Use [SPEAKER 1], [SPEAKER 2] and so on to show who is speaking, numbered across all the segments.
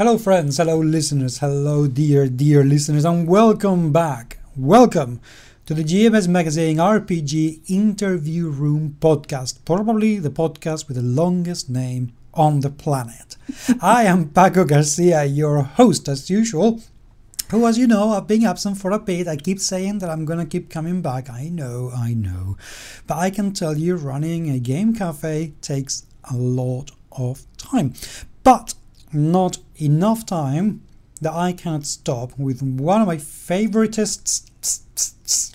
[SPEAKER 1] Hello, friends. Hello, listeners. Hello, dear, dear listeners, and welcome back. Welcome to the GMS Magazine RPG Interview Room podcast, probably the podcast with the longest name on the planet. I am Paco Garcia, your host, as usual. Who, as you know, I've been absent for a bit. I keep saying that I'm gonna keep coming back. I know, I know. But I can tell you, running a game cafe takes a lot of time. But not enough time that I can't stop with one of my favoriteest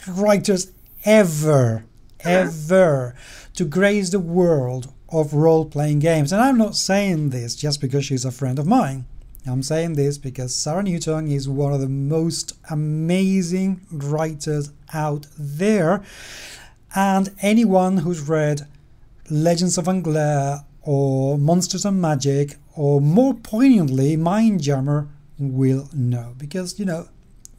[SPEAKER 1] writers ever, uh-huh. ever to grace the world of role playing games. And I'm not saying this just because she's a friend of mine. I'm saying this because Sarah Newton is one of the most amazing writers out there. And anyone who's read Legends of Anglaire or Monsters and Magic or more poignantly, Mindjammer will know because you know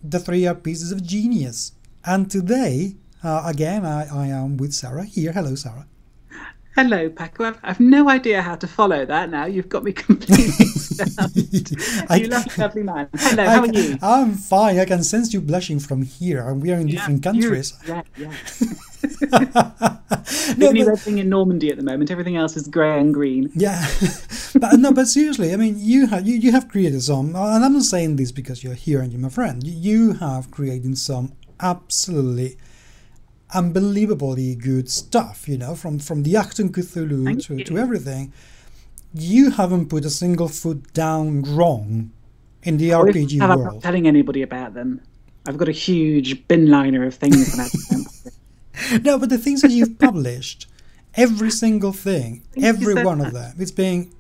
[SPEAKER 1] the three are pieces of genius. And today, uh, again, I, I am with Sarah here. Hello, Sarah.
[SPEAKER 2] Hello, Paco. I've, I've no idea how to follow that now. You've got me completely I, you lovely, lovely man. Hello, I, how are you?
[SPEAKER 1] I'm fine. I can sense you blushing from here, and we are in yeah, different countries.
[SPEAKER 2] You, yeah, yeah. no, only red thing in Normandy at the moment. Everything else is grey and green.
[SPEAKER 1] Yeah, but uh, no, but seriously, I mean, you have you, you have created some, and I'm not saying this because you're here and you're my friend. You have created some absolutely unbelievably good stuff, you know, from, from the Achtung Cthulhu to, to everything. You haven't put a single foot down wrong in the RPG world.
[SPEAKER 2] I'm not telling anybody about them. I've got a huge bin liner of things.
[SPEAKER 1] no, but the things that you've published, every single thing, every one that. of them, it's being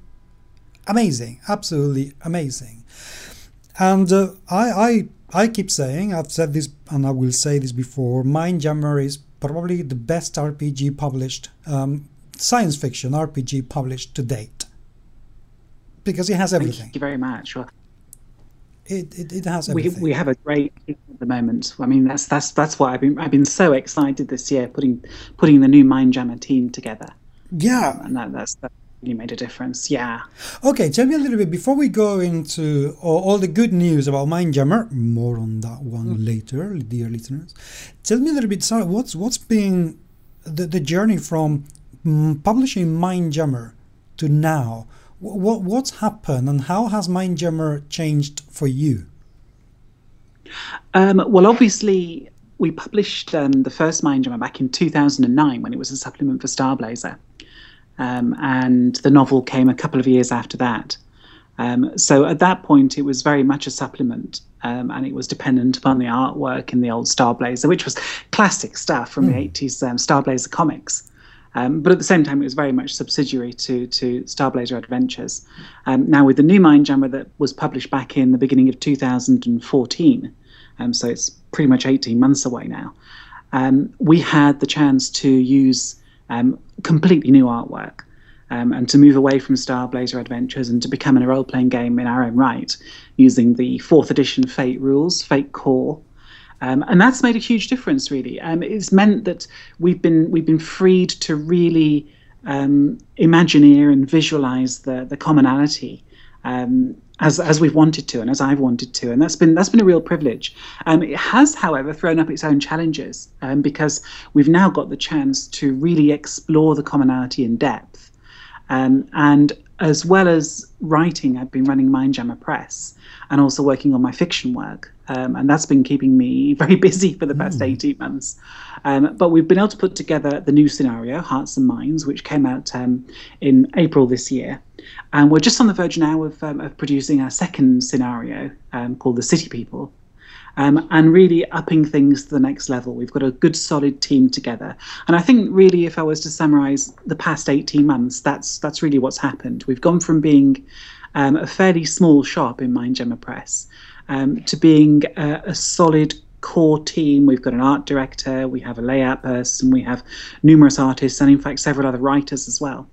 [SPEAKER 1] amazing, absolutely amazing. And uh, I, I I keep saying, I've said this and I will say this before, Mindjammer is probably the best RPG published, um, science fiction RPG published to date. Because it has everything.
[SPEAKER 2] Thank you very much. Well,
[SPEAKER 1] it, it, it has everything.
[SPEAKER 2] We, we have a great at the moment. I mean, that's that's that's why I've been I've been so excited this year putting putting the new Mindjammer team together.
[SPEAKER 1] Yeah,
[SPEAKER 2] um, and that, that's that really made a difference. Yeah.
[SPEAKER 1] Okay, tell me a little bit before we go into all, all the good news about Mindjammer. More on that one mm. later, dear listeners. Tell me a little bit, sorry, what's what's been the, the journey from publishing Mindjammer to now? What what's happened, and how has Mindjammer changed for you?
[SPEAKER 2] Um, well, obviously, we published um, the first Mind Mindjammer back in 2009 when it was a supplement for Starblazer. Um, and the novel came a couple of years after that. Um, so at that point, it was very much a supplement, um, and it was dependent upon the artwork in the old Starblazer, which was classic stuff from mm. the 80s hmm. um, Starblazer comics. Um, but at the same time, it was very much subsidiary to to Starblazer Adventures. Um, now, with the new Mindjammer that was published back in the beginning of 2014, um, so it's pretty much 18 months away now, we had the chance to use um, completely new artwork. Um, and to move away from Starblazer Adventures and to become a role playing game in our own right using the fourth edition Fate rules, Fate Core. Um, and that's made a huge difference, really. Um, it's meant that we've been we've been freed to really um, imagineer and visualize the the commonality um, as as we've wanted to and as I've wanted to, and that's been that's been a real privilege. Um, it has, however, thrown up its own challenges um, because we've now got the chance to really explore the commonality in depth, um, and as well as writing, I've been running Mindjammer Press and also working on my fiction work, um, and that's been keeping me very busy for the past mm. eighteen months. Um, but we've been able to put together the new scenario, Hearts and Minds, which came out um, in April this year. And we're just on the verge now of, um, of producing our second scenario um, called The City People. Um, and really upping things to the next level. We've got a good, solid team together, and I think really, if I was to summarise the past eighteen months, that's that's really what's happened. We've gone from being um, a fairly small shop in Mindjammer Press um, to being a, a solid core team. We've got an art director, we have a layout person, we have numerous artists, and in fact several other writers as well.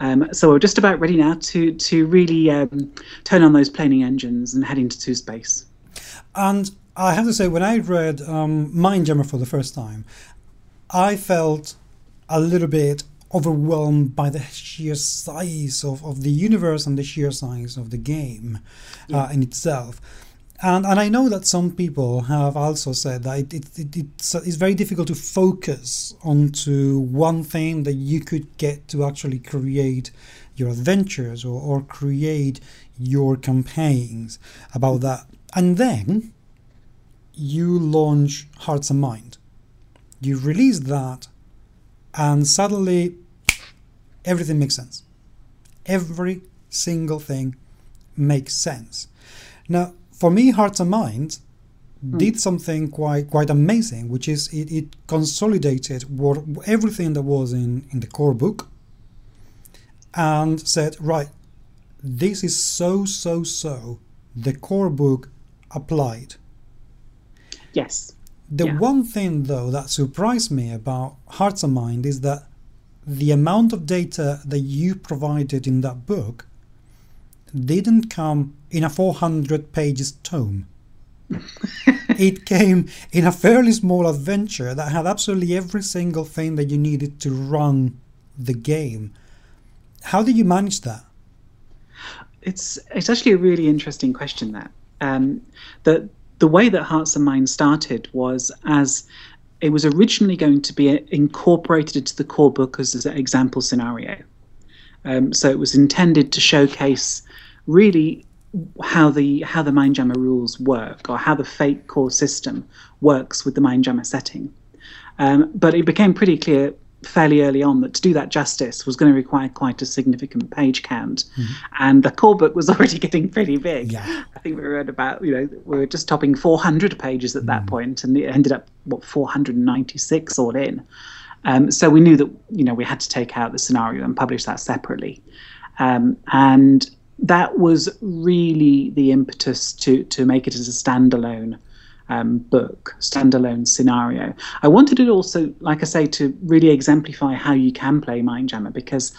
[SPEAKER 2] Um, so we're just about ready now to to really um, turn on those planing engines and head into two space.
[SPEAKER 1] And I have to say, when I read um, Mindjammer for the first time, I felt a little bit overwhelmed by the sheer size of, of the universe and the sheer size of the game yeah. uh, in itself. And, and I know that some people have also said that it, it, it, it's, it's very difficult to focus onto one thing that you could get to actually create your adventures or, or create your campaigns about that. And then you launch Hearts and Mind. You release that, and suddenly everything makes sense. Every single thing makes sense. Now, for me, Hearts and Mind mm. did something quite quite amazing, which is it, it consolidated what everything that was in, in the core book and said, right, this is so so so the core book applied.
[SPEAKER 2] Yes.
[SPEAKER 1] The yeah. one thing though that surprised me about Hearts and Mind is that the amount of data that you provided in that book didn't come in a 400 pages tome. it came in a fairly small adventure that had absolutely every single thing that you needed to run the game. How did you manage that?
[SPEAKER 2] It's it's actually a really interesting question. That um, the the way that Hearts and Minds started was as it was originally going to be incorporated into the core book as an example scenario. Um, so it was intended to showcase really how the how the Mindjammer rules work or how the Fate core system works with the Mindjammer setting. Um, but it became pretty clear fairly early on that to do that justice was going to require quite a significant page count, mm-hmm. and the core book was already getting pretty big.
[SPEAKER 1] Yeah.
[SPEAKER 2] I think we were at about you know we were just topping 400 pages at mm-hmm. that point, and it ended up what 496 all in. Um, so we knew that you know we had to take out the scenario and publish that separately, um, and that was really the impetus to to make it as a standalone um, book, standalone scenario. I wanted it also, like I say, to really exemplify how you can play Mindjammer because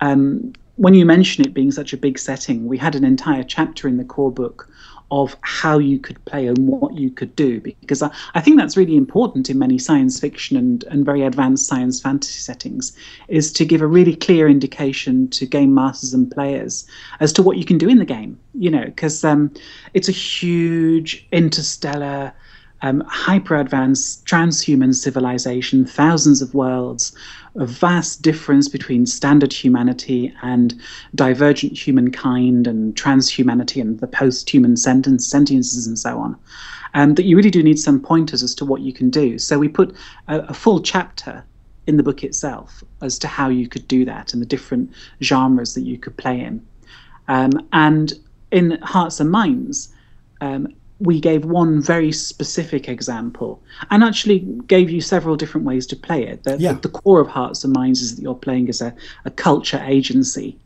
[SPEAKER 2] um, when you mention it being such a big setting, we had an entire chapter in the core book of how you could play and what you could do because I, I, think that's really important in many science fiction and, and very advanced science fantasy settings is to give a really clear indication to game masters and players as to what you can do in the game you know because um, it's a huge interstellar um, hyper advanced transhuman civilization, thousands of worlds, a vast difference between standard humanity and divergent humankind and transhumanity and the post human sentence, sentiences and so on. and that you really do need some pointers as to what you can do. So we put a, a full chapter in the book itself as to how you could do that and the different genres that you could play in. Um, and in Hearts and Minds, um, we gave one very specific example and actually gave you several different ways to play it. The, yeah. the, the core of Hearts and Minds is that you're playing as a, a culture agency,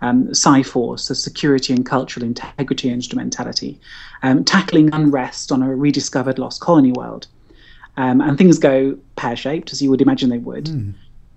[SPEAKER 2] um, SCI Force, so security and cultural integrity instrumentality, um, tackling unrest on a rediscovered lost colony world. Um, and things go pear shaped, as you would imagine they would. Mm.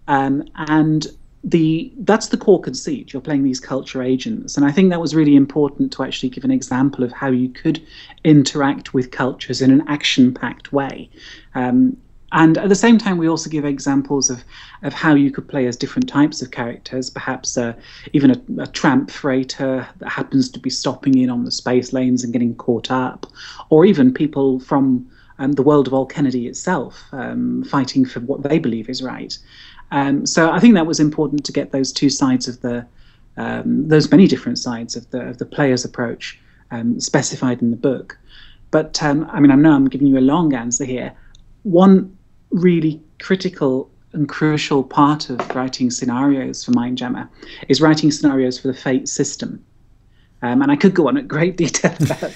[SPEAKER 2] and the that's the core conceit. You're playing these culture agents, and I think that was really important to actually give an example of how you could interact with cultures in an action-packed way. Um, and at the same time, we also give examples of, of how you could play as different types of characters, perhaps uh, even a, a, tramp freighter that happens to be stopping in on the space lanes and getting caught up, or even people from um, the world of Olkennedy itself um, fighting for what they believe is right. Um, so I think that was important to get those two sides of the um, those many different sides of the of the player's approach um, specified in the book. But um, I mean, I know I'm giving you a long answer here. One really critical and crucial part of writing scenarios for Mindjammer is writing scenarios for the Fate system. Um, and I could go on at great detail about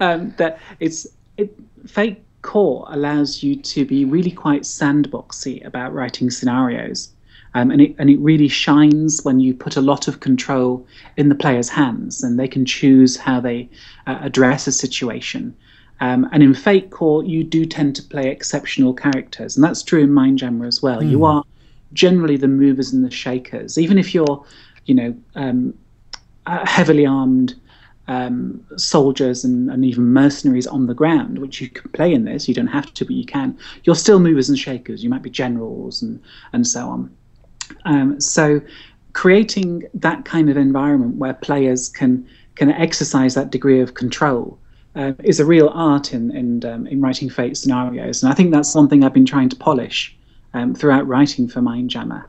[SPEAKER 2] um, that it's it, Fate core allows you to be really quite sandboxy about writing scenarios. Um, and, it, and it really shines when you put a lot of control in the player's hands and they can choose how they uh, address a situation. Um, and in Fate Core, you do tend to play exceptional characters, and that's true in Mindjammer as well. Mm. You hmm. are generally the movers and the shakers, even if you're, you know, um, heavily armed um, soldiers and, and, even mercenaries on the ground, which you can play in this. You don't have to, but you can. You're still movers and shakers. You might be generals and and so on. Um, so, creating that kind of environment where players can can exercise that degree of control uh, is a real art in in, um, in writing fate scenarios, and I think that's something I've been trying to polish um, throughout writing for Mindjammer.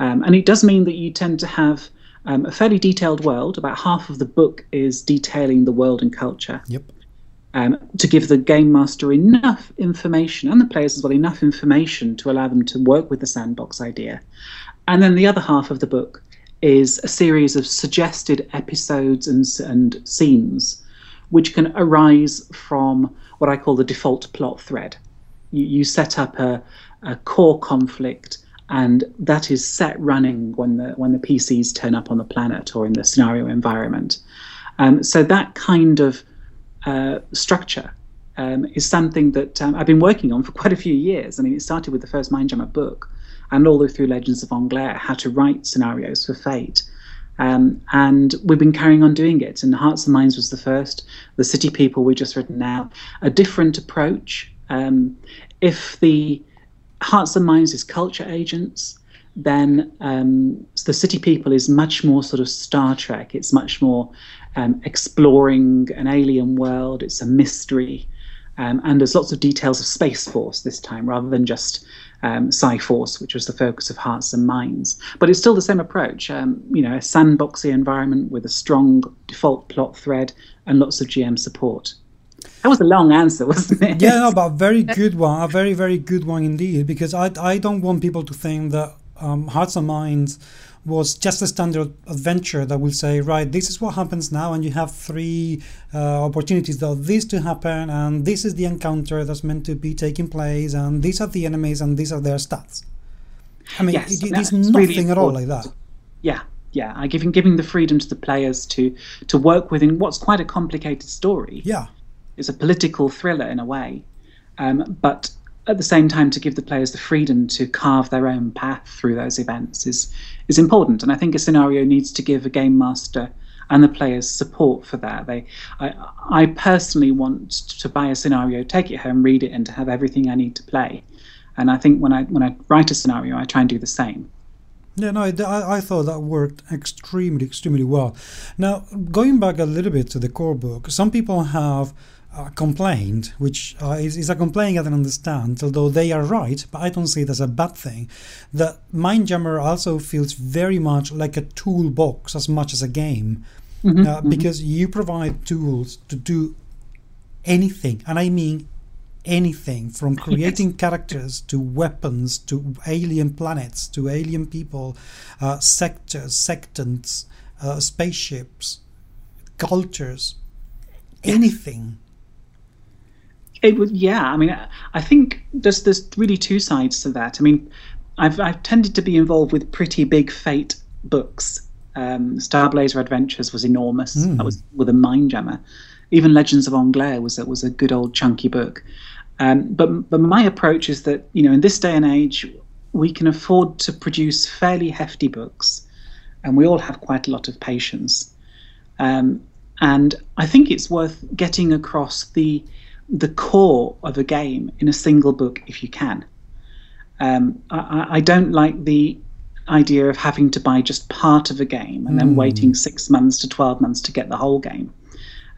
[SPEAKER 2] Um, and it does mean that you tend to have um, a fairly detailed world. About half of the book is detailing the world and culture.
[SPEAKER 1] Yep.
[SPEAKER 2] Um, to give the game master enough information and the players as well enough information to allow them to work with the sandbox idea. And then the other half of the book is a series of suggested episodes and, and scenes which can arise from what I call the default plot thread. You, you set up a, a core conflict and that is set running when the when the PCs turn up on the planet or in the scenario environment. Um, so that kind of uh, structure um, is something that um, I've been working on for quite a few years. I mean, it started with the first Mindjammer book, and all the way through Legends of Anglaire, how to write scenarios for Fate. Um, and we've been carrying on doing it. And Hearts and Minds was the first. The City People we just written now. A different approach. Um, if the Hearts and Minds is culture agents, then um, the City People is much more sort of Star Trek. It's much more um, exploring an alien world. It's a mystery. Um, and there's lots of details of Space Force this time rather than just um, Force, which was the focus of Hearts and Minds. But it's still the same approach, um, you know, a sandboxy environment with a strong default plot thread and lots of GM support. That was a long answer, wasn't it?
[SPEAKER 1] Yeah, no, but a very good one, a very, very good one indeed, because I, I don't want people to think that um, Hearts and Minds was just a standard adventure that will say, right, this is what happens now, and you have three uh, opportunities of this to happen, and this is the encounter that's meant to be taking place, and these are the enemies, and these are their stats. I mean, yes, it, it is nothing really at all like that.
[SPEAKER 2] Yeah, yeah. I giving giving the freedom to the players to to work within what's quite a complicated story.
[SPEAKER 1] Yeah,
[SPEAKER 2] it's a political thriller in a way, um, but at the same time to give the players the freedom to carve their own path through those events is is important. And i think a scenario needs to give a game master and the players support for that. They i i personally want to buy a scenario take it home read it and to have everything i need to play. And i think when i when i write a scenario i try and do the same.
[SPEAKER 1] Yeah, no, I, I thought that worked extremely, extremely well. Now, going back a little bit to the core book, some people have uh, complaint, which uh, is, is, a complaint I don't understand, although they are right, but I don't see it as a bad thing, that Mindjammer also feels very much like a toolbox as much as a game, mm-hmm, uh, mm-hmm. because you provide tools to do anything, and I mean anything from creating characters to weapons to alien planets to alien people, uh, sectors, sectants, uh, spaceships, cultures, anything
[SPEAKER 2] it was yeah. I mean, I think there's there's really two sides to that. I mean, I've I've tended to be involved with pretty big fate books. Um, Starblazer Adventures was enormous. Mm. That was with a Mindjammer. Even Legends of Anglaire was was a good old chunky book. Um, but but my approach is that you know in this day and age we can afford to produce fairly hefty books, and we all have quite a lot of patience. Um, and I think it's worth getting across the the core of a game in a single book if you can. Um, I, I, don't like the idea of having to buy just part of a game and mm. then hmm. waiting six months to 12 months to get the whole game.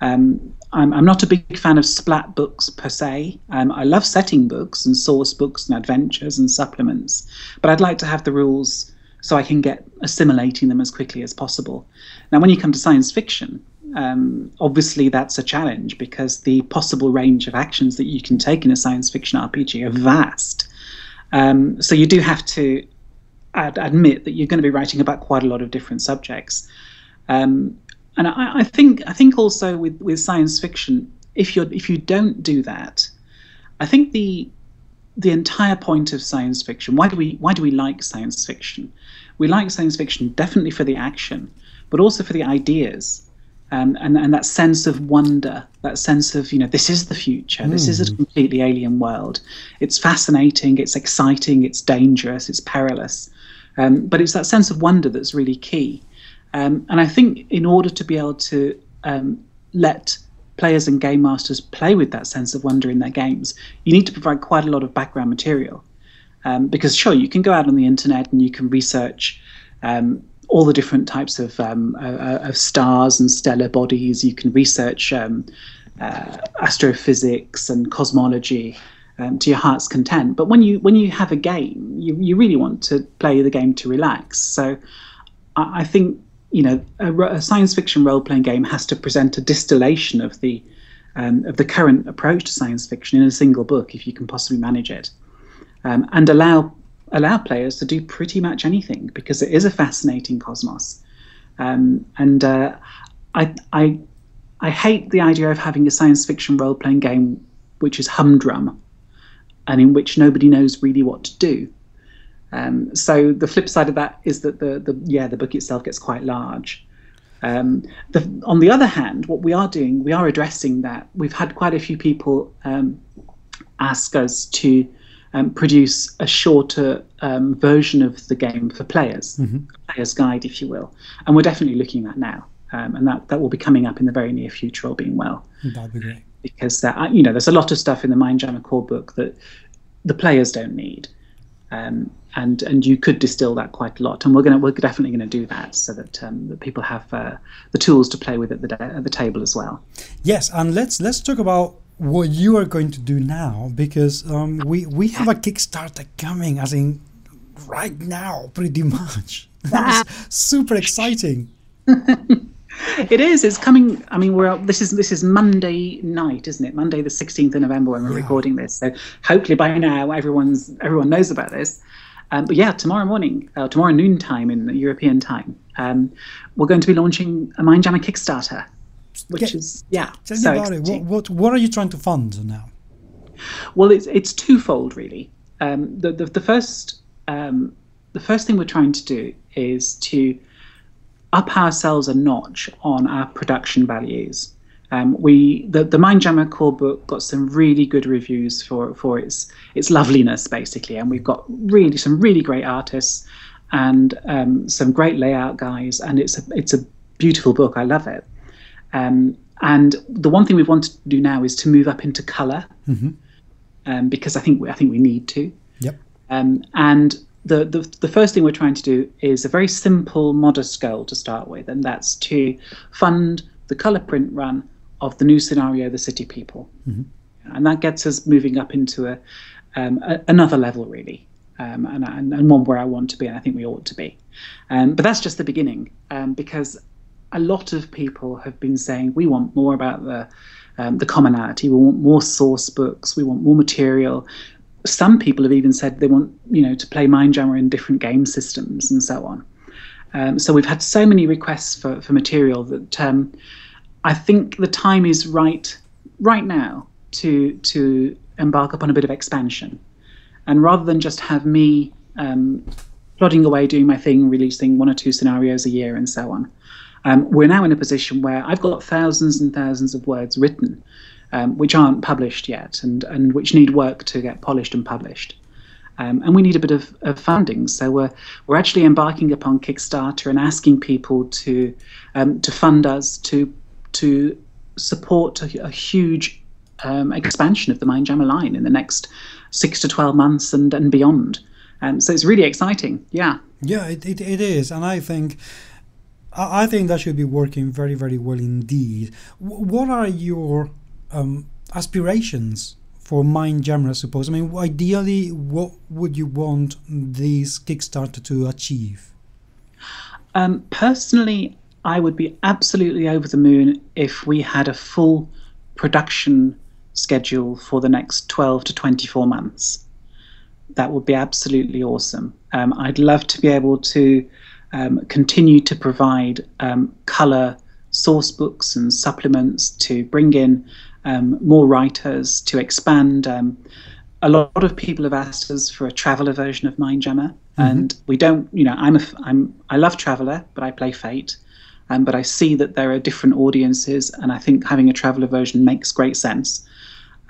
[SPEAKER 2] Um, I'm, I'm, not a big fan of splat books per se. Um, I love setting books and source books and adventures and supplements, but I'd like to have the rules so I can get assimilating them as quickly as possible. Now, when you come to science fiction, um, obviously that's a challenge because the possible range of actions that you can take in a science fiction RPG are vast. Um, so you do have to ad- admit that you're going to be writing about quite a lot of different subjects. Um, and I, I, think I think also with, with science fiction, if you if you don't do that, I think the the entire point of science fiction. Why do we why do we like science fiction? We like science fiction definitely for the action, but also for the ideas um, and and that sense of wonder, that sense of you know this is the future, this mm. is a hmm. completely alien world. It's fascinating, it's exciting, it's dangerous, it's perilous, um, but it's that sense of wonder that's really key. Um, and I think in order to be able to um, let players and game masters play with that sense of wonder in their games, you need to provide quite a lot of background material. Um, because sure, you can go out on the internet and you can research um, all the different types of, um, uh, of stars and stellar bodies. You can research um, uh, astrophysics and cosmology um, to your heart's content. But when you when you have a game, you, you really want to play the game to relax. So I, I think you know a, a science fiction role playing game has to present a distillation of the um, of the current approach to science fiction in a single book, if you can possibly manage it, um, and allow allow players to do pretty much anything because it is a fascinating cosmos. Um, and uh, I, I I hate the idea of having a science fiction role playing game which is humdrum and in which nobody knows really what to do. Um, so the flip side of that is that the, the yeah the book itself gets quite large. Um, the, on the other hand, what we are doing, we are addressing that. We've had quite a few people um, ask us to um, produce a shorter um, version of the game for players, mm-hmm. player's guide, if you will, and we're definitely looking at that now, um, and that that will be coming up in the very near future, all being well.
[SPEAKER 1] That'd be great
[SPEAKER 2] because uh, you know there's a lot of stuff in the Mindjammer core book that the players don't need, um, and and you could distill that quite a lot. And we're gonna we're definitely going to do that so that um, that people have uh, the tools to play with at the at the table as well.
[SPEAKER 1] Yes, and let's let's talk about what you are going to do now because um, we we have a Kickstarter coming, as in right now, pretty much. That's super exciting.
[SPEAKER 2] It is. It's coming. I mean, we're this is this is Monday night, isn't it? Monday the sixteenth of November when we're yeah. recording this. So hopefully by now everyone's everyone knows about this. Um, but yeah, tomorrow morning, uh, tomorrow noon time in European time, um, we're going to be launching a Mindjammer Kickstarter, which is yeah.
[SPEAKER 1] Tell so me about it. What, what, what are you trying to fund now?
[SPEAKER 2] Well, it's it's twofold really. Um, the, the the first um, the first thing we're trying to do is to up ourselves a notch on our production values. Um, we the, the Mindjammer core book got some really good reviews for for its its loveliness basically, and we've got really some really great artists and um, some great layout guys, and it's a it's a beautiful book. I love it. Um, and the one thing we want to do now is to move up into color, mm-hmm. Um, because I think we, I think we need to.
[SPEAKER 1] Yep.
[SPEAKER 2] Um, and the, the, the first thing we're trying to do is a very simple, modest goal to start with, and that's to fund the color print run of the new scenario, The City People. Mm-hmm. And that gets us moving up into a, um, a another level, really, um, and, and, and, one where I want to be, and I think we ought to be. Um, but that's just the beginning, um, because a lot of people have been saying we want more about the um, the commonality. We want more source books. We want more material some people have even said they want you know to play Mindjammer in different game systems and so on. Um, so we've had so many requests for, for material that um, I think the time is right right now to to embark upon a bit of expansion, and rather than just have me um, plodding away doing my thing, releasing one or two scenarios a year and so on. Um, we're now in a position where I've got thousands and thousands of words written um, which aren't published yet and, and which need work to get polished and published. Um, and we need a bit of, of, funding. So we're we're actually embarking upon Kickstarter and asking people to um, to fund us to to support a, a huge um, expansion of the Mindjammer line in the next six to twelve months and and beyond. Um, so it's really exciting. Yeah.
[SPEAKER 1] Yeah, it, it, it is, and I think. I think that should be working very, very well indeed. What are your um, aspirations for Mindjammer, I suppose? I mean, ideally, what would you want this Kickstarter to achieve?
[SPEAKER 2] Um, personally, I would be absolutely over the moon if we had a full production schedule for the next 12 to 24 months. That would be absolutely awesome. Um, I'd love to be able to um, continue to provide um, color source books and supplements to bring in um, more writers, to expand. Um, a lot of people have asked us for a Traveller version of Mindjammer, mm-hmm. and we don't. You know, I'm a, I'm I love Traveller, but I play Fate. Um, but I see that there are different audiences, and I think having a Traveller version makes great sense.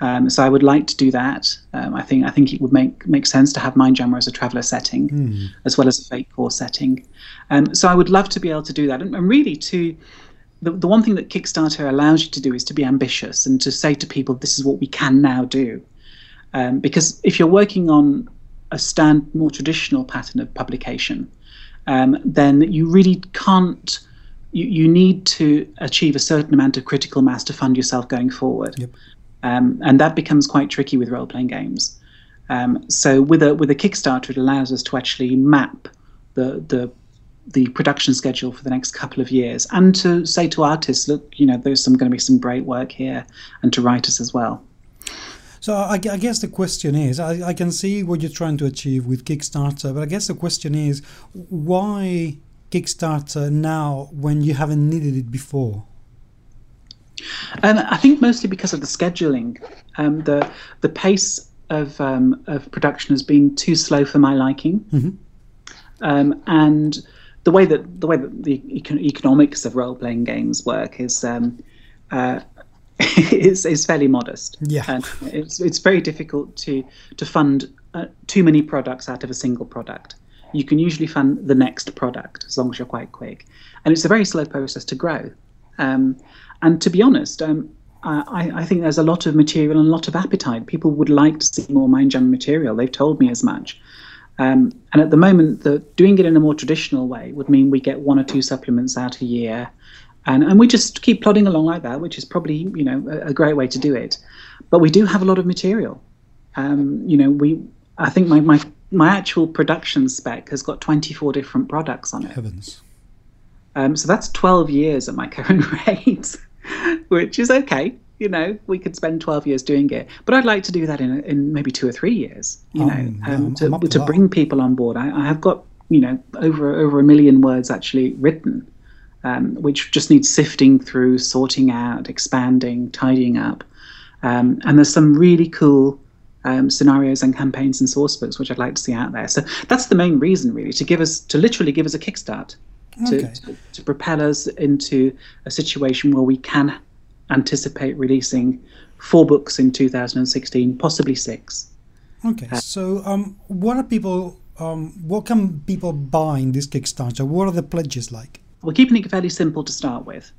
[SPEAKER 2] Um, so I would like to do that. Um, I think I think it would make make sense to have Mindjammer as a Traveller setting, mm. as well as a Fate core setting. Um, so I would love to be able to do that, and, and really to the, the one thing that Kickstarter allows you to do is to be ambitious and to say to people, this is what we can now do. Um, because if you're working on a stand more traditional pattern of publication, um, then you really can't. You, you need to achieve a certain amount of critical mass to fund yourself going forward,
[SPEAKER 1] Yep.
[SPEAKER 2] Um, and that becomes quite tricky with role playing games. Um, so with a with a Kickstarter, it allows us to actually map the the the production schedule for the next couple of years, and to say to artists, look, you know, there's some going to be some great work here, and to writers as well.
[SPEAKER 1] So I, I guess the question is, I, I can see what you're trying to achieve with Kickstarter, but I guess the question is, why Kickstarter now when you haven't needed it before?
[SPEAKER 2] And I think mostly because of the scheduling, um, the the pace of um, of production has been too slow for my liking,
[SPEAKER 1] Mhm.
[SPEAKER 2] um, and the way that the way that the econ- economics of role playing games work is um, uh, is is fairly modest.
[SPEAKER 1] Yeah.
[SPEAKER 2] and it's it's very difficult to to fund uh, too many products out of a single product. You can usually fund the next product as long as you're quite quick, and it's a very slow process to grow. Um, and to be honest, um, I, I think there's a lot of material and a lot of appetite. People would like to see more Mindjammer material. They've told me as much. Um, and at the moment, the, doing it in a more traditional way would mean we get one or two supplements out a year, and and we just keep plodding along like that, which is probably you know a, a great way to do it. But we do have a lot of material. Um, you know, we I think my, my my actual production spec has got 24 different products on it.
[SPEAKER 1] Heavens.
[SPEAKER 2] Um, so that's 12 years at my current rate, which is okay. You know, we could spend 12 years doing it, but I'd like to do that in, in maybe two or three years. You
[SPEAKER 1] Um,
[SPEAKER 2] know,
[SPEAKER 1] yeah,
[SPEAKER 2] um, to,
[SPEAKER 1] to
[SPEAKER 2] bring people on board. I, I have got you know over over a million words actually written, um, which just needs sifting through, sorting out, expanding, tidying up. Um, and there's some really cool um, scenarios and campaigns and source books which I'd like to see out there. So that's the main reason, really, to give us to literally give us a kickstart
[SPEAKER 1] Okay.
[SPEAKER 2] to, to propel us into a situation where we can anticipate releasing four books in 2016, possibly six.
[SPEAKER 1] Okay. So um, what are people? Um, what can people buy in this Kickstarter? What are the pledges like?
[SPEAKER 2] We're keeping it fairly simple to start with.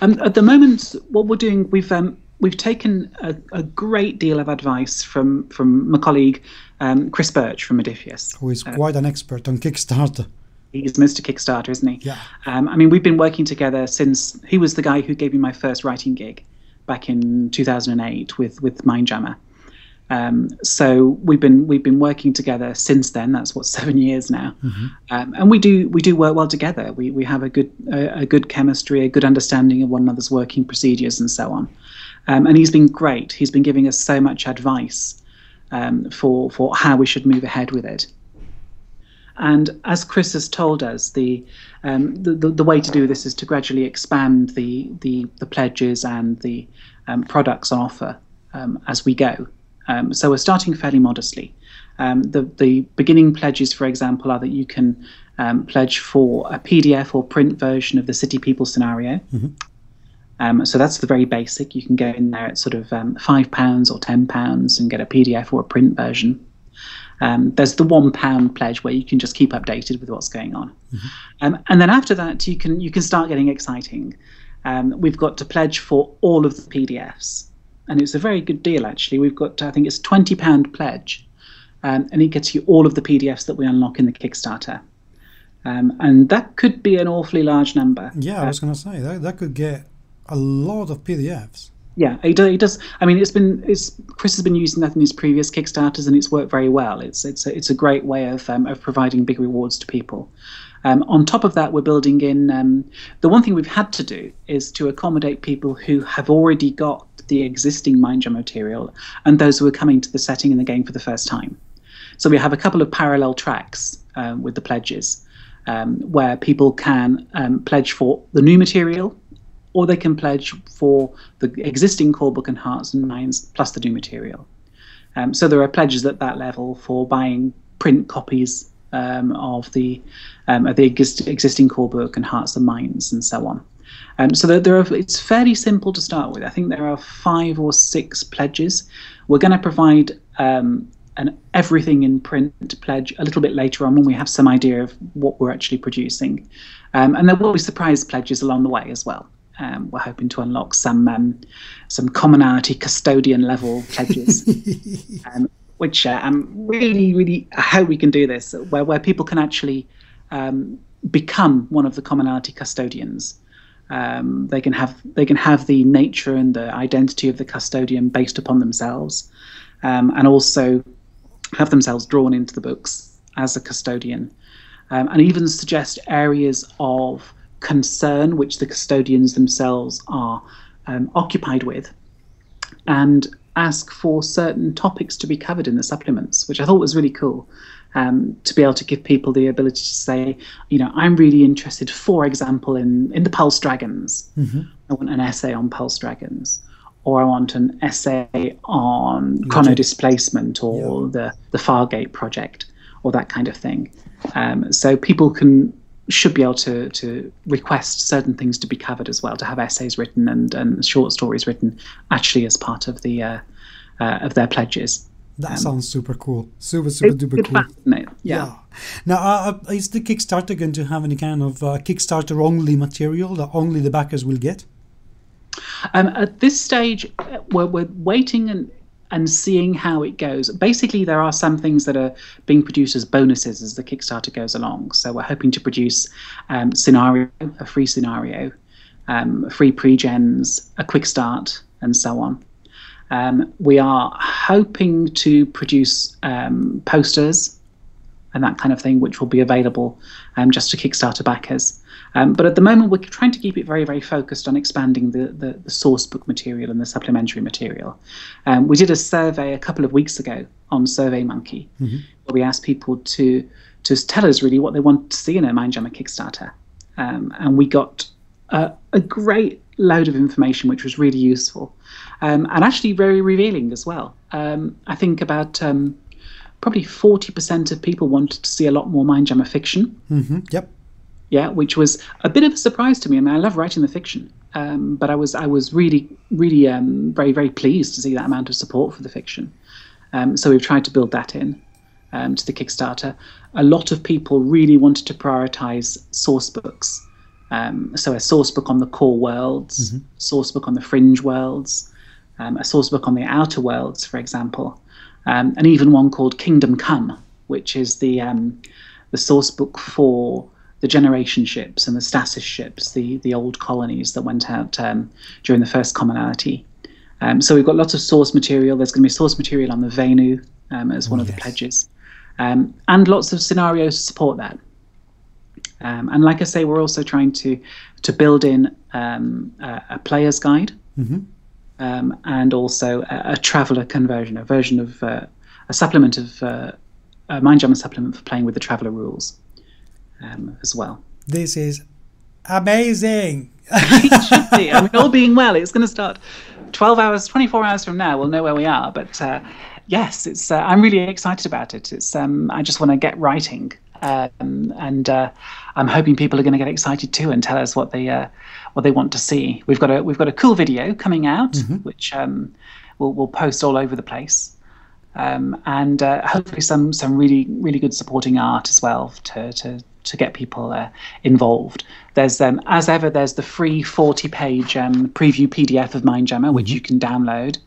[SPEAKER 2] Um, at the moment, what we're doing, we've um, we've taken a, a great deal of advice from from my colleague um, Chris Birch from Modiphius.
[SPEAKER 1] Who is quite an expert on Kickstarter?
[SPEAKER 2] He's Mr. Kickstarter, isn't he?
[SPEAKER 1] Yeah.
[SPEAKER 2] Um, I mean, we've been working together since he was the guy who gave me my first writing gig back in 2008 with with Mindjammer. Um, so we've been we've been working together since then. That's what seven years now, um, and we do we do work well together. We we have a good a, a good chemistry, a good understanding of one another's working procedures, and so on. Um, and he's been great. He's been giving us so much advice um, for for how we should move ahead with it. And as Chris has told us, the, um, the, the the way to do this is to gradually expand the the, the pledges and the um, products on offer um, as we go. Um, so we're starting fairly modestly. Um, the the beginning pledges, for example, are that you can um, pledge for a PDF or print version of the City People scenario. Um, so that's the very basic. You can go in there at sort of um, five pounds or ten pounds and get a PDF or a print version. Um, there's the one pound pledge where you can just keep updated with what's going on, um, and then after that you can you can start getting exciting. Um, we've got to pledge for all of the PDFs, and it's a very good deal actually. We've got I think it's twenty pound pledge, um, and it gets you all of the PDFs that we unlock in the Kickstarter, um, and that could be an awfully large number.
[SPEAKER 1] Yeah, I was going to say that that could get a lot of PDFs.
[SPEAKER 2] Yeah, he does. He does. I mean, it's been it's Chris has been using that in his previous Kickstarters, and it's worked very well. It's it's a, it's a great way of um, of providing big rewards to people. Um, on top of that, we're building in um, the one thing we've had to do is to accommodate people who have already got the existing Mindjam material and those who are coming to the setting in the game for the first time. So we have a couple of parallel tracks um, with the pledges, um, where people can um, pledge for the new material, or they can pledge for the existing core book and hearts and minds plus the new material. Um, so there are pledges at that level for buying print copies um, of the um, of the exist- existing core book and hearts and minds and so on. Um, so there, there are, it's fairly simple to start with. I think there are five or six pledges. We're going to provide um, an everything in print pledge a little bit later on when we have some idea of what we're actually producing, um, and there will be surprise pledges along the way as well. Um, we're hoping to unlock some um, some commonality custodian level pledges. um, which uh, I'm really, really I hope we can do this, where where people can actually um, become one of the commonality custodians. Um, they can have they can have the nature and the identity of the custodian based upon themselves, um, and also have themselves drawn into the books as a custodian, um, and even suggest areas of concern which the custodians themselves are um, occupied with, and ask for certain topics to be covered in the supplements, which I thought was really cool. Um, to be able to give people the ability to say, you know, I'm really interested, for example, in in the pulse dragons. Mm-hmm. I want an essay on pulse dragons, or I want an essay on chrono displacement or yeah. the the Fargate project, or that kind of thing. Um, so people can should be able to to request certain things to be covered as well, to have essays written and and short stories written actually as part of the uh, uh, of their pledges.
[SPEAKER 1] That um, sounds super cool. Super, super duper cool.
[SPEAKER 2] Yeah. yeah.
[SPEAKER 1] Now, uh, uh, is the Kickstarter going to have any kind of uh, Kickstarter only material that only the backers will get?
[SPEAKER 2] Um, at this stage, uh, we're, we're waiting and and seeing how it goes. Basically, there are some things that are being produced as bonuses as the Kickstarter goes along. So we're hoping to produce um, scenario, a free scenario, um, free pre-gens, a quick start, and so on. Um, we are hoping to produce um, posters and that kind of thing, which will be available um, just to Kickstarter backers. Um, but at the moment, we're trying to keep it very, very focused on expanding the, the, the source book material and the supplementary material. Um, we did a survey a couple of weeks ago on SurveyMonkey, mm-hmm. where we asked people to to tell us really what they want to see in a Mindjammer Kickstarter, um, and we got a, a great load of information, which was really useful um, and actually very revealing as well. Um, I think about um, probably 40% of people wanted to see a lot more Mindjammer fiction.
[SPEAKER 1] Mm-hmm. Yep.
[SPEAKER 2] Yeah, which was a bit of a surprise to me. I mean, I love writing the fiction, um, but I was I was really really um, very very pleased to see that amount of support for the fiction. Um, so we've tried to build that in to the Kickstarter. A lot of people really wanted to prioritize source books. Um, so a source book on the core worlds, mm-hmm. source book on the fringe worlds, um, a source book on the outer worlds, for example, um, and even one called Kingdom Come, which is the um, the source book for the generation ships and the stasis ships, the the old colonies that went out um, during the first commonality. Um, so we've got lots of source material. There's going to be source material on the Venu as one oh, of yes. the pledges, and lots of scenarios to support that. Um, and like I say, we're also trying to to build in um, a, a, player's guide mm-hmm. um, and also a, a, Traveller conversion, a version of uh, a supplement of uh, a Mindjammer supplement for playing with the Traveller rules um, as well.
[SPEAKER 1] This is amazing. it should be.
[SPEAKER 2] I mean, all being well, it's going to start 12 hours, 24 hours from now. We'll know where we are, but. Uh, yes, it's. Uh, I'm really excited about it. It's. Um, I just want to get writing um, and uh, I'm hoping people are going to get excited too and tell us what they uh, what they want to see. We've got a we've got a cool video coming out, mm-hmm. which um, we'll we'll post all over the place, um, and uh, hopefully some some really really good supporting art as well to to to get people uh, involved. There's um, as ever there's the free 40 page um, preview PDF of Mindjammer, which mm-hmm. you can download.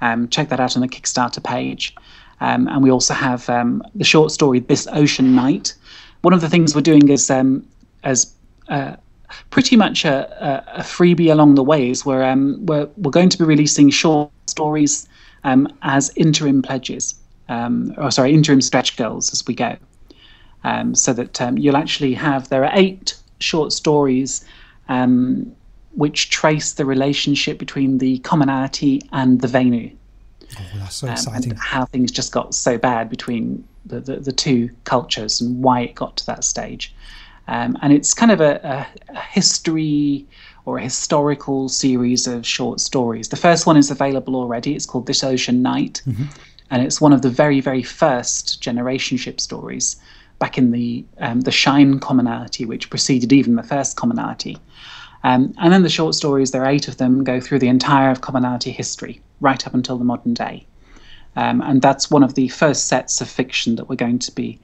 [SPEAKER 2] Um, check that out on the Kickstarter page. Um, and we also have um, the short story "This Ocean Night." One of the things we're doing is um, as uh, pretty much a, a, freebie along the ways. we're, um, we're, we're going to be releasing short stories um, as interim pledges, um, or sorry, interim stretch goals as we go. So that you'll actually have there are eight short stories which trace the relationship between the commonality and the Venu.
[SPEAKER 1] Oh, that's so um, exciting.
[SPEAKER 2] how things just got so bad between the, the, the, two cultures and why it got to that stage. Um, and it's kind of a, a, a, history or a historical series of short stories. The first one is available already. It's called This Ocean Night. Mm-hmm. And it's one of the very, very first generation ship stories back in the um, the Shine commonality, which preceded even the first commonality. Um, and then the short stories, there are eight of them, go through the entire of commonality history right up until the modern day. Um, and that's one of the first sets of fiction that we're going to be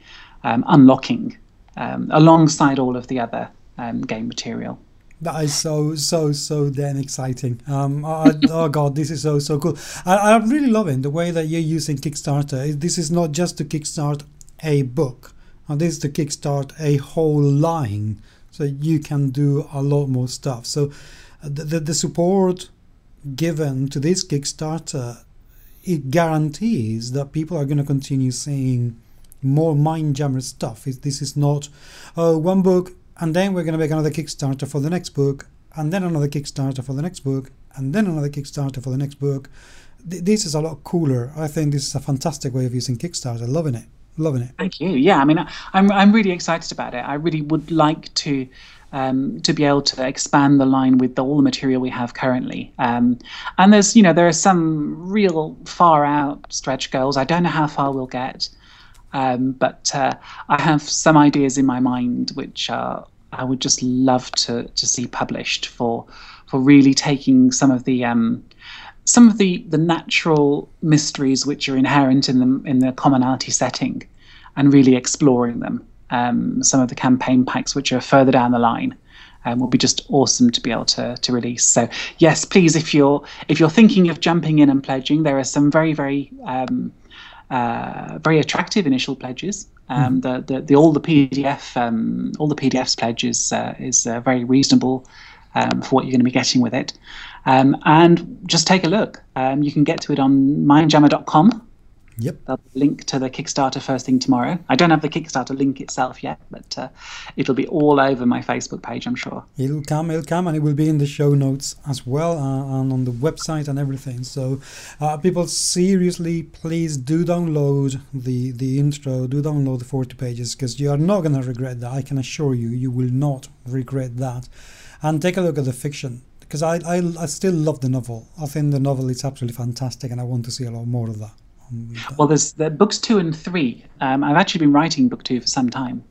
[SPEAKER 2] um, unlocking um, alongside all of the other um, game material.
[SPEAKER 1] That is so so so damn exciting. Um, I, oh god, this is so so cool. I, I'm really loving the way that you're using Kickstarter. This is not just to kickstart a book. And this is to kickstart a whole line, so you can do a lot more stuff. So uh, the the, the support given to this Kickstarter it guarantees that people are going to continue seeing more Mindjammer stuff. This is not uh, one book and then we're going to make another Kickstarter for the next book, and then another Kickstarter for the next book, and then another Kickstarter for the next book. This is a lot cooler. I think this is a fantastic way of using Kickstarter. Loving it, loving it.
[SPEAKER 2] Thank you. Yeah, I mean, I'm I'm really excited about it. I really would like to. Um, to be able to expand the line with the, all the material we have currently. Um, and there's, you know, there are some real far out stretch goals. I don't know how far we'll get. Um, but uh, I have some ideas in my mind which I would just love to to see published for for really taking some of the um, some of the the natural mysteries which are inherent in the in the commonality setting, and really exploring them. Um, some of the campaign packs which are further down the line. Um, will be just awesome to be able to to release. So yes, please, if you're if you're thinking of jumping in and pledging, there are some very very um, uh, very attractive initial pledges. Um, mm. the, the, the, all the PDF um, all the PDFs pledges uh, is uh, very reasonable um, for what you're going to be getting with it. Um, and just take a look. Um, you can get to it on mindjammer.com
[SPEAKER 1] Yep.
[SPEAKER 2] They'll link to the Kickstarter first thing tomorrow. I don't have the Kickstarter link itself yet, but uh, it'll be all over my Facebook page, I'm sure.
[SPEAKER 1] It'll come, it'll come, and it will be in the show notes as well, uh, and on the website and everything. So, uh, people, seriously, please do download the the intro, do download the 40 pages, because you are not going to regret that. I can assure you, you will not regret that. And take a look at the fiction because I, I, I still love the novel. I think the novel is absolutely fantastic, and I want to see a lot more of that.
[SPEAKER 2] Well, there's the books two and three. Um, I've actually been writing book two for some time,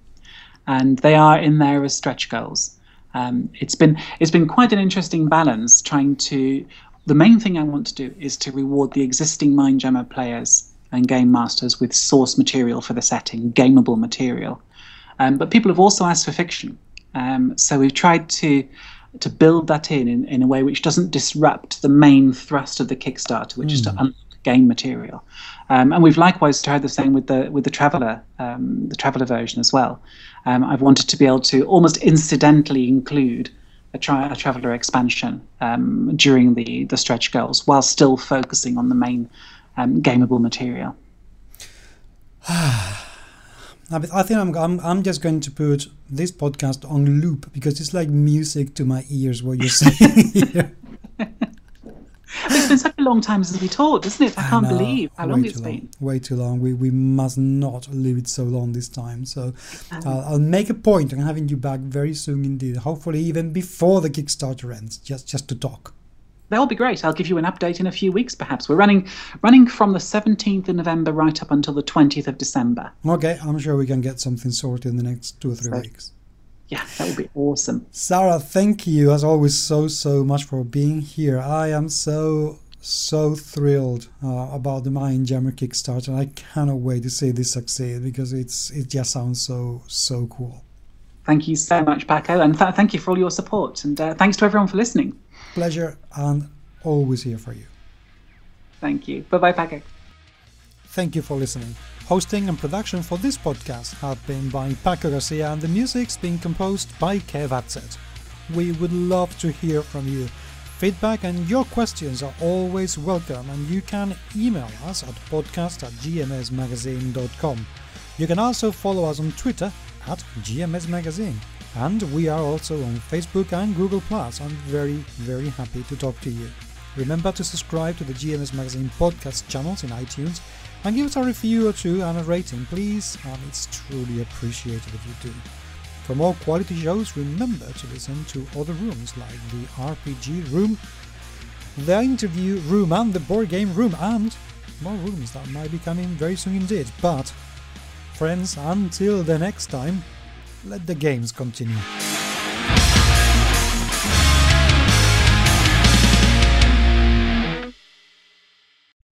[SPEAKER 2] and they are in there as stretch goals. Um, it's been it's been quite an interesting balance trying to. The main thing I want to do is to reward the existing Mind Mindjammer players and game masters with source material for the setting, gameable material. Um, but people have also asked for fiction, um, so we've tried to to build that in, in in a way which doesn't disrupt the main thrust of the Kickstarter, which mm. is to hmm. unlock game material. Um, and we've likewise tried the same with the with the traveller um, the traveller version as well. Um, I've wanted to be able to almost incidentally include a, tra- a traveller expansion um, during the the stretch goals while still focusing on the main um, gameable material.
[SPEAKER 1] I think I'm, I'm I'm just going to put this podcast on loop because it's like music to my ears what you're saying here.
[SPEAKER 2] it's been such a long time since we talked, isn't it? I can't I believe how long it's
[SPEAKER 1] long.
[SPEAKER 2] been.
[SPEAKER 1] Way too long. We we must not leave it so long this time. So uh, I'll make a point on having you back very soon indeed. Hopefully even before the Kickstarter ends, just just to talk.
[SPEAKER 2] That will be great. I'll give you an update in a few weeks, perhaps. We're running running from the 17th of November right up until the 20th of December.
[SPEAKER 1] Okay, I'm sure we can get something sorted in the next two or three so, weeks.
[SPEAKER 2] Yeah, that would be awesome.
[SPEAKER 1] Sarah, thank you as always so, so much for being here. I am so, so thrilled uh, about the Mindjammer Kickstarter. I cannot wait to see this succeed because it's it just sounds so, so cool.
[SPEAKER 2] Thank you so much, Paco, and th- thank you for all your support. And uh, thanks to everyone for listening.
[SPEAKER 1] Pleasure and always here for you.
[SPEAKER 2] Thank you. Bye bye, Paco.
[SPEAKER 1] Thank you for listening. Hosting and production for this podcast have been by Paco Garcia and the music's been composed by Kev Atzet. We would love to hear from you. Feedback and your questions are always welcome and you can email us at podcast at gmsmagazine.com. You can also follow us on Twitter at GMS Magazine. And we are also on Facebook and Google+. I'm very, very happy to talk to you. Remember to subscribe to the GMS Magazine podcast channels in iTunes and give us a review or two and a rating, please. And it's truly appreciated if you do. For more quality shows, remember to listen to other rooms like the RPG room, the interview room, and the board game room, and more rooms that might be coming very soon indeed. But, friends, until the next time, let the games continue.